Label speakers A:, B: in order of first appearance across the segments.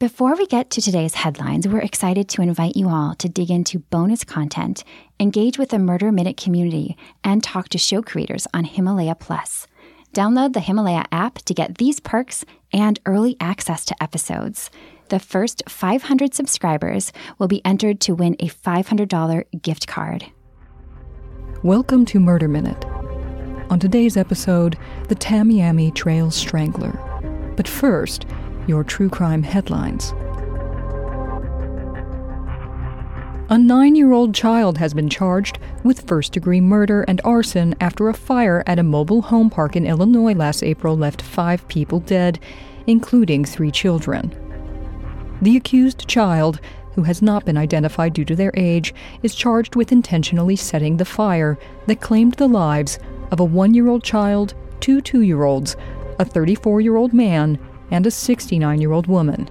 A: Before we get to today's headlines, we're excited to invite you all to dig into bonus content, engage with the Murder Minute community, and talk to show creators on Himalaya Plus. Download the Himalaya app to get these perks and early access to episodes. The first 500 subscribers will be entered to win a $500 gift card.
B: Welcome to Murder Minute. On today's episode, the Tamiami Trail Strangler. But first, your true crime headlines. A nine year old child has been charged with first degree murder and arson after a fire at a mobile home park in Illinois last April left five people dead, including three children. The accused child, who has not been identified due to their age, is charged with intentionally setting the fire that claimed the lives of a one year old child, two two year olds, a 34 year old man, and a 69 year old woman.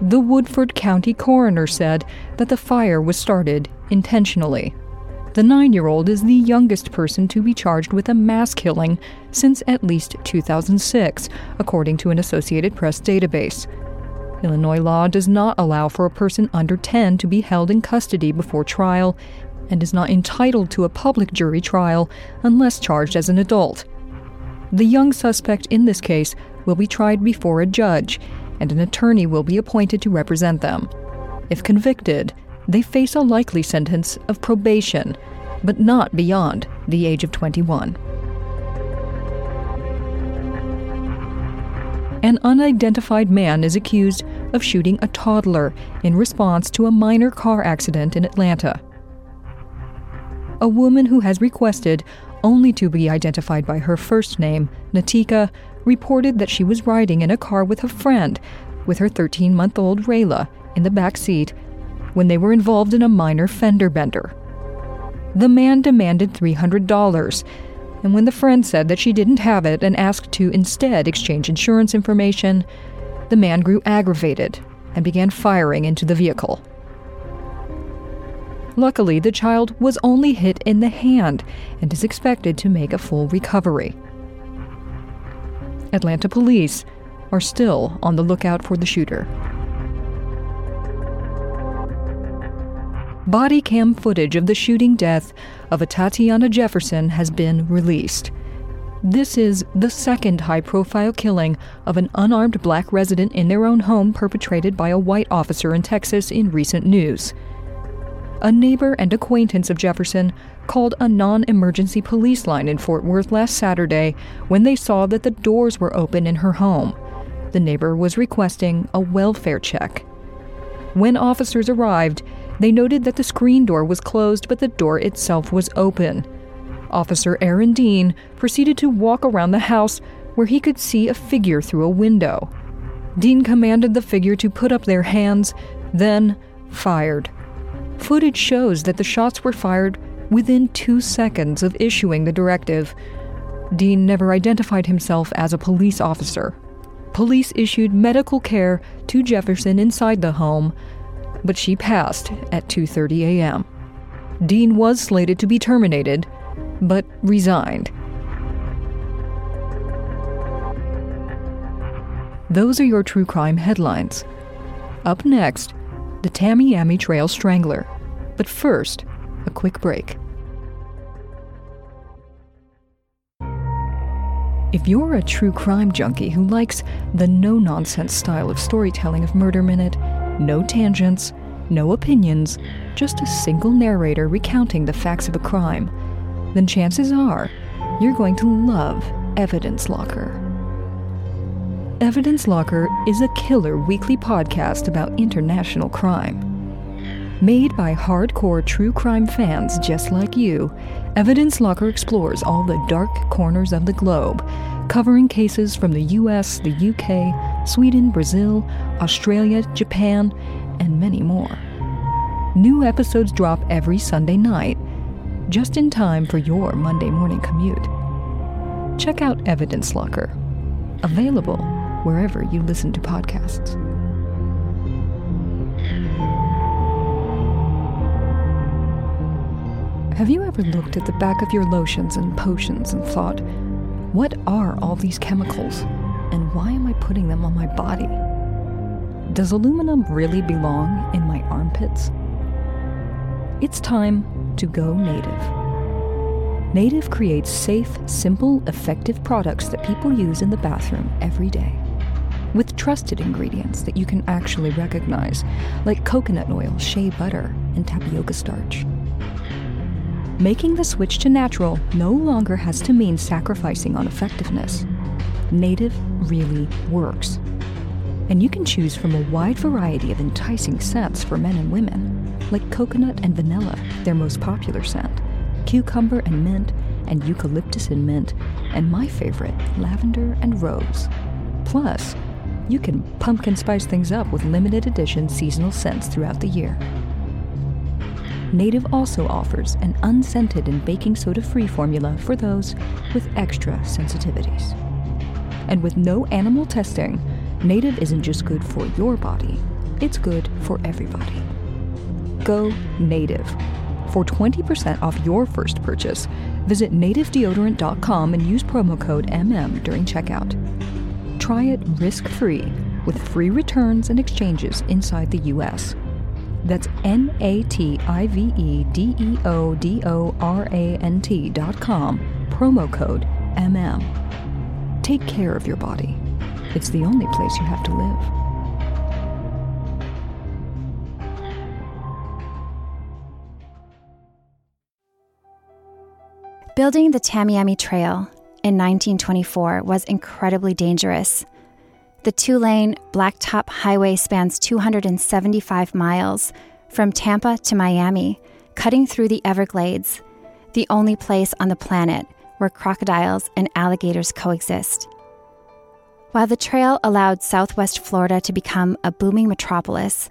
B: The Woodford County coroner said that the fire was started intentionally. The nine year old is the youngest person to be charged with a mass killing since at least 2006, according to an Associated Press database. Illinois law does not allow for a person under 10 to be held in custody before trial and is not entitled to a public jury trial unless charged as an adult. The young suspect in this case will be tried before a judge, and an attorney will be appointed to represent them. If convicted, they face a likely sentence of probation, but not beyond the age of 21. An unidentified man is accused of shooting a toddler in response to a minor car accident in Atlanta. A woman who has requested only to be identified by her first name, Natika, reported that she was riding in a car with a friend, with her 13 month old Rayla in the back seat, when they were involved in a minor fender bender. The man demanded $300, and when the friend said that she didn't have it and asked to instead exchange insurance information, the man grew aggravated and began firing into the vehicle. Luckily, the child was only hit in the hand and is expected to make a full recovery. Atlanta police are still on the lookout for the shooter. Body cam footage of the shooting death of Atatiana Jefferson has been released. This is the second high profile killing of an unarmed black resident in their own home perpetrated by a white officer in Texas in recent news a neighbor and acquaintance of Jefferson called a non emergency police line in Fort Worth last Saturday when they saw that the doors were open in her home. The neighbor was requesting a welfare check. When officers arrived, they noted that the screen door was closed but the door itself was open. Officer Aaron Dean proceeded to walk around the house where he could see a figure through a window. Dean commanded the figure to put up their hands, then fired. Footage shows that the shots were fired within two seconds of issuing the directive. Dean never identified himself as a police officer. Police issued medical care to Jefferson inside the home, but she passed at 2:30 a.m. Dean was slated to be terminated, but resigned. Those are your true crime headlines. Up next, the Tamiami Trail Strangler. But first, a quick break. If you're a true crime junkie who likes the no nonsense style of storytelling of Murder Minute, no tangents, no opinions, just a single narrator recounting the facts of a crime, then chances are you're going to love Evidence Locker. Evidence Locker is a killer weekly podcast about international crime. Made by hardcore true crime fans just like you, Evidence Locker explores all the dark corners of the globe, covering cases from the US, the UK, Sweden, Brazil, Australia, Japan, and many more. New episodes drop every Sunday night, just in time for your Monday morning commute. Check out Evidence Locker. Available wherever you listen to podcasts. Have you ever looked at the back of your lotions and potions and thought, what are all these chemicals? And why am I putting them on my body? does aluminum really belong in my armpits? It's time to go native. Native creates safe, simple, effective products that people use in the bathroom every day. With trusted ingredients that you can actually recognize, like coconut oil, shea butter, and tapioca starch. Making the switch to natural no longer has to mean sacrificing on effectiveness. Native really works. And you can choose from a wide variety of enticing scents for men and women, like coconut and vanilla, their most popular scent, cucumber and mint, and eucalyptus and mint, and my favorite, lavender and rose. Plus, you can pumpkin spice things up with limited edition seasonal scents throughout the year. Native also offers an unscented and baking soda free formula for those with extra sensitivities. And with no animal testing, Native isn't just good for your body, it's good for everybody. Go Native. For 20% off your first purchase, visit nativedeodorant.com and use promo code MM during checkout. Try it risk free with free returns and exchanges inside the U.S. That's N A T I V E D E O D O R A N T dot com, promo code MM. Take care of your body. It's the only place you have to live.
A: Building the Tamiami Trail in 1924 was incredibly dangerous. The two lane blacktop highway spans 275 miles from Tampa to Miami, cutting through the Everglades, the only place on the planet where crocodiles and alligators coexist. While the trail allowed southwest Florida to become a booming metropolis,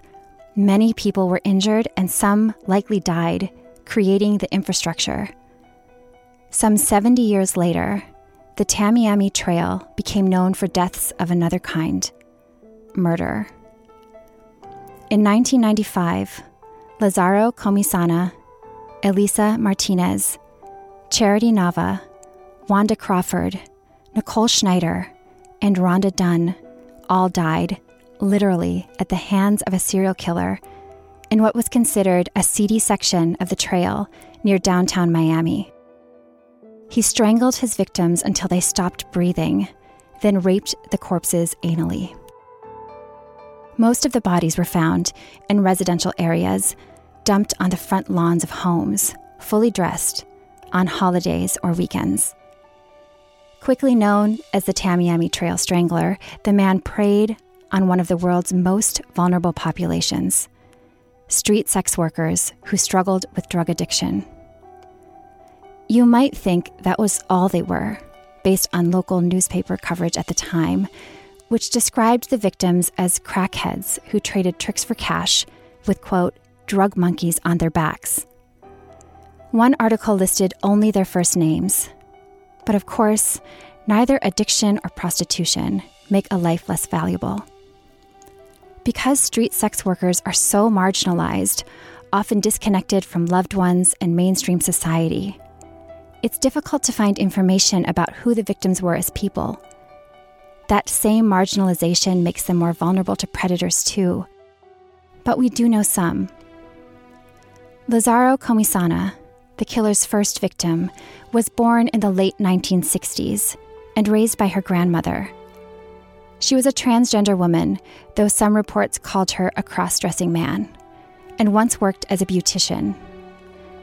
A: many people were injured and some likely died, creating the infrastructure. Some 70 years later, the Tamiami Trail became known for deaths of another kind murder. In 1995, Lazaro Comesana, Elisa Martinez, Charity Nava, Wanda Crawford, Nicole Schneider, and Rhonda Dunn all died, literally, at the hands of a serial killer in what was considered a seedy section of the trail near downtown Miami. He strangled his victims until they stopped breathing, then raped the corpses anally. Most of the bodies were found in residential areas, dumped on the front lawns of homes, fully dressed, on holidays or weekends. Quickly known as the Tamiami Trail Strangler, the man preyed on one of the world's most vulnerable populations street sex workers who struggled with drug addiction. You might think that was all they were, based on local newspaper coverage at the time, which described the victims as crackheads who traded tricks for cash with, quote, drug monkeys on their backs. One article listed only their first names. But of course, neither addiction or prostitution make a life less valuable. Because street sex workers are so marginalized, often disconnected from loved ones and mainstream society, it's difficult to find information about who the victims were as people. That same marginalization makes them more vulnerable to predators, too. But we do know some. Lazaro Comesana, the killer's first victim, was born in the late 1960s and raised by her grandmother. She was a transgender woman, though some reports called her a cross dressing man, and once worked as a beautician.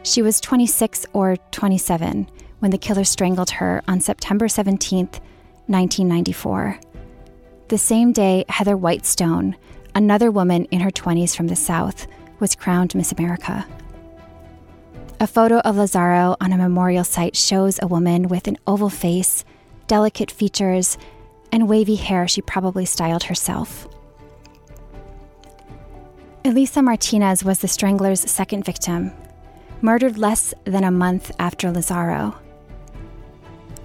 A: She was 26 or 27 when the killer strangled her on September 17, 1994. The same day, Heather Whitestone, another woman in her 20s from the South, was crowned Miss America. A photo of Lazaro on a memorial site shows a woman with an oval face, delicate features, and wavy hair she probably styled herself. Elisa Martinez was the strangler's second victim, murdered less than a month after Lazaro.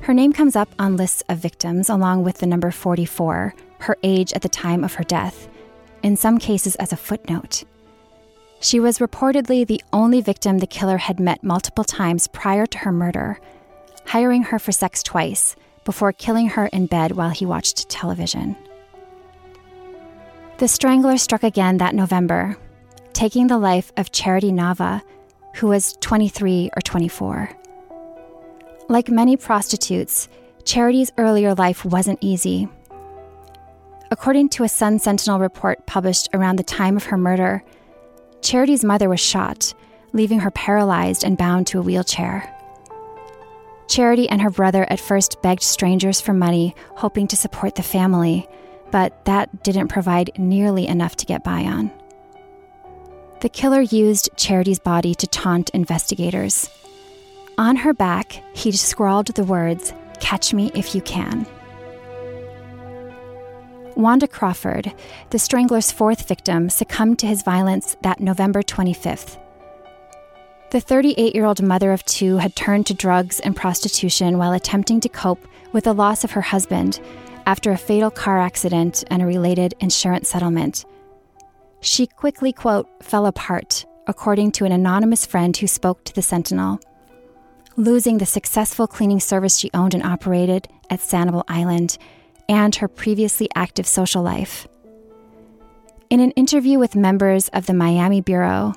A: Her name comes up on lists of victims along with the number 44, her age at the time of her death, in some cases as a footnote. She was reportedly the only victim the killer had met multiple times prior to her murder, hiring her for sex twice before killing her in bed while he watched television. The strangler struck again that November, taking the life of Charity Nava, who was 23 or 24. Like many prostitutes, Charity's earlier life wasn't easy. According to a Sun Sentinel report published around the time of her murder, Charity's mother was shot, leaving her paralyzed and bound to a wheelchair. Charity and her brother at first begged strangers for money, hoping to support the family, but that didn't provide nearly enough to get by on. The killer used Charity's body to taunt investigators. On her back, he scrawled the words, Catch me if you can. Wanda Crawford, the strangler's fourth victim, succumbed to his violence that November 25th. The 38 year old mother of two had turned to drugs and prostitution while attempting to cope with the loss of her husband after a fatal car accident and a related insurance settlement. She quickly, quote, fell apart, according to an anonymous friend who spoke to the Sentinel. Losing the successful cleaning service she owned and operated at Sanibel Island and her previously active social life. In an interview with members of the Miami Bureau,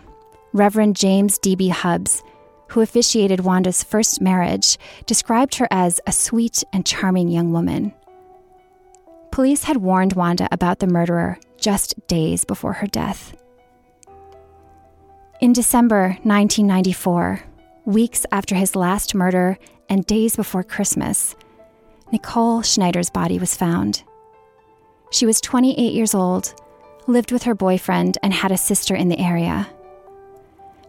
A: Reverend James D.B. Hubbs, who officiated Wanda's first marriage, described her as a sweet and charming young woman. Police had warned Wanda about the murderer just days before her death. In December 1994, weeks after his last murder and days before Christmas, Nicole Schneider's body was found. She was 28 years old, lived with her boyfriend, and had a sister in the area.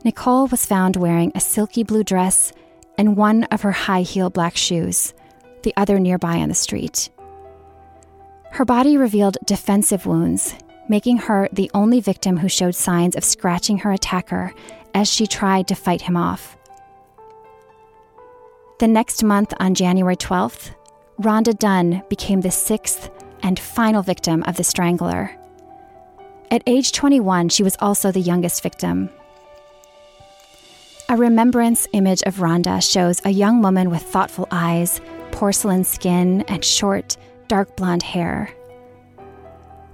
A: Nicole was found wearing a silky blue dress and one of her high heel black shoes, the other nearby on the street. Her body revealed defensive wounds, making her the only victim who showed signs of scratching her attacker as she tried to fight him off. The next month, on January 12th, Rhonda Dunn became the sixth and final victim of the strangler. At age 21, she was also the youngest victim. A remembrance image of Rhonda shows a young woman with thoughtful eyes, porcelain skin, and short, dark blonde hair.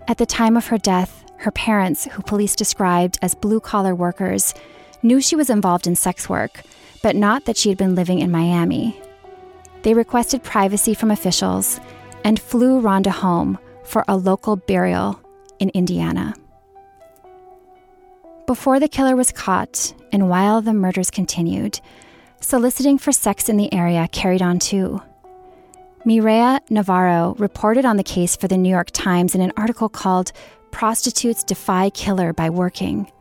A: At the time of her death, her parents, who police described as blue collar workers, knew she was involved in sex work, but not that she had been living in Miami. They requested privacy from officials and flew Rhonda home for a local burial in Indiana. Before the killer was caught, and while the murders continued, soliciting for sex in the area carried on too. Mireya Navarro reported on the case for the New York Times in an article called Prostitutes Defy Killer by Working.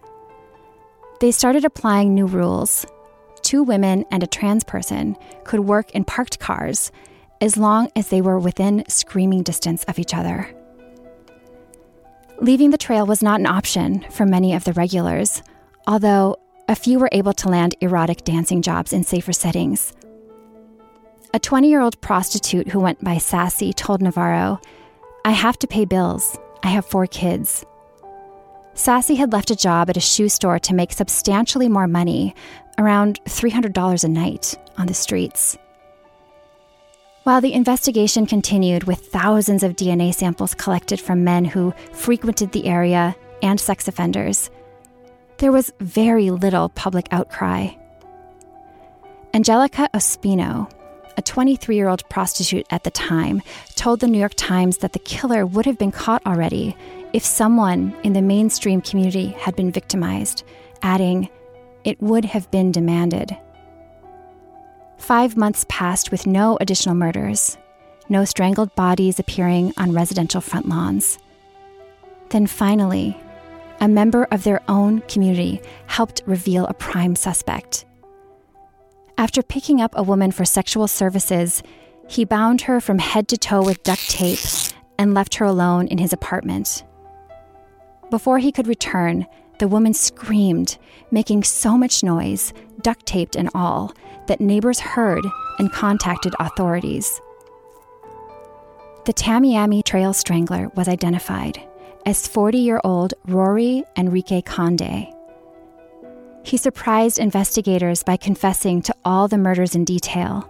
A: They started applying new rules, two women and a trans person could work in parked cars as long as they were within screaming distance of each other. Leaving the trail was not an option for many of the regulars, although a few were able to land erotic dancing jobs in safer settings. A 20 year old prostitute who went by Sassy told Navarro, I have to pay bills. I have four kids. Sassy had left a job at a shoe store to make substantially more money, around $300 a night, on the streets. While the investigation continued with thousands of DNA samples collected from men who frequented the area and sex offenders, there was very little public outcry. Angelica Ospino, a 23 year old prostitute at the time, told the New York Times that the killer would have been caught already if someone in the mainstream community had been victimized, adding, it would have been demanded. Five months passed with no additional murders, no strangled bodies appearing on residential front lawns. Then finally, a member of their own community helped reveal a prime suspect. After picking up a woman for sexual services, he bound her from head to toe with duct tape and left her alone in his apartment. Before he could return, the woman screamed, making so much noise, duct taped and all, that neighbors heard and contacted authorities. The Tamiami Trail Strangler was identified as 40 year old Rory Enrique Conde. He surprised investigators by confessing to all the murders in detail.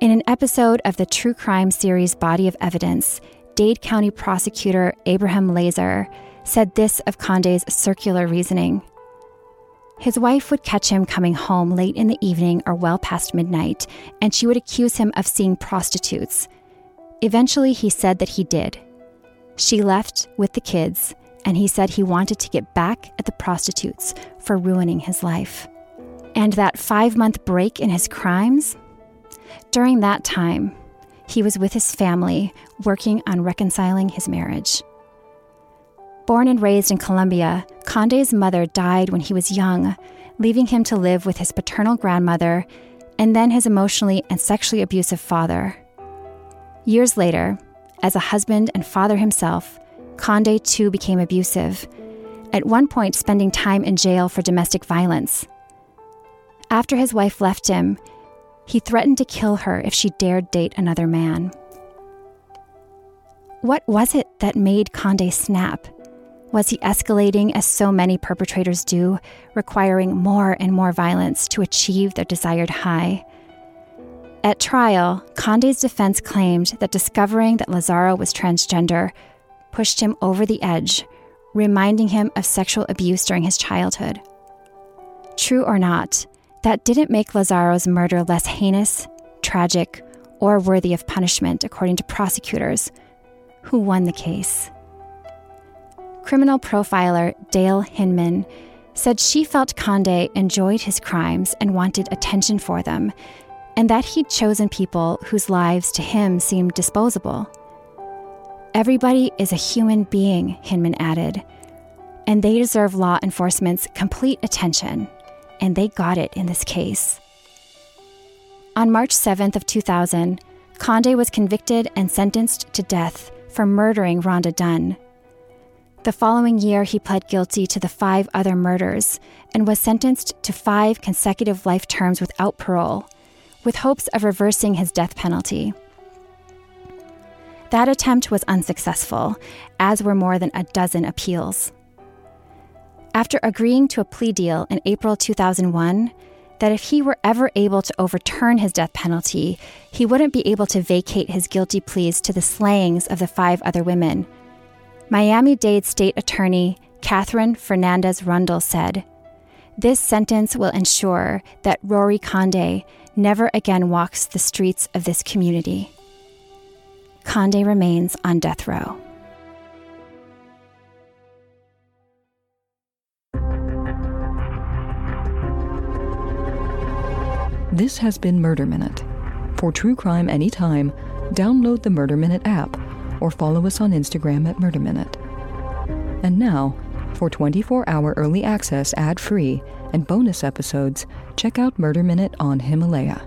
A: In an episode of the true crime series Body of Evidence, Dade County prosecutor Abraham Laeser said this of Conde's circular reasoning. His wife would catch him coming home late in the evening or well past midnight, and she would accuse him of seeing prostitutes. Eventually, he said that he did. She left with the kids, and he said he wanted to get back at the prostitutes for ruining his life. And that five month break in his crimes? During that time, he was with his family working on reconciling his marriage. Born and raised in Colombia, Conde's mother died when he was young, leaving him to live with his paternal grandmother and then his emotionally and sexually abusive father. Years later, as a husband and father himself, Conde too became abusive, at one point spending time in jail for domestic violence. After his wife left him, he threatened to kill her if she dared date another man. What was it that made Conde snap? Was he escalating as so many perpetrators do, requiring more and more violence to achieve their desired high? At trial, Conde's defense claimed that discovering that Lazaro was transgender pushed him over the edge, reminding him of sexual abuse during his childhood. True or not, that didn't make Lazaro's murder less heinous, tragic, or worthy of punishment, according to prosecutors, who won the case. Criminal profiler Dayle Hinman said she felt Conde enjoyed his crimes and wanted attention for them, and that he'd chosen people whose lives to him seemed disposable. Everybody is a human being, Hinman added, and they deserve law enforcement's complete attention, and they got it in this case. On March 7th of 2000, Conde was convicted and sentenced to death for murdering Rhonda Dunn. The following year, he pled guilty to the five other murders and was sentenced to five consecutive life terms without parole, with hopes of reversing his death penalty. That attempt was unsuccessful, as were more than a dozen appeals. After agreeing to a plea deal in April 2001, that if he were ever able to overturn his death penalty, he wouldn't be able to vacate his guilty pleas to the slayings of the five other women Miami Dade State Attorney Katherine Fernandez Rundle said, This sentence will ensure that Rory Conde never again walks the streets of this community. Conde remains on death row.
B: This has been Murder Minute. For true crime anytime, download the Murder Minute app or follow us on Instagram at Murder Minute. And now, for 24 hour early access ad free and bonus episodes, check out Murder Minute on Himalaya.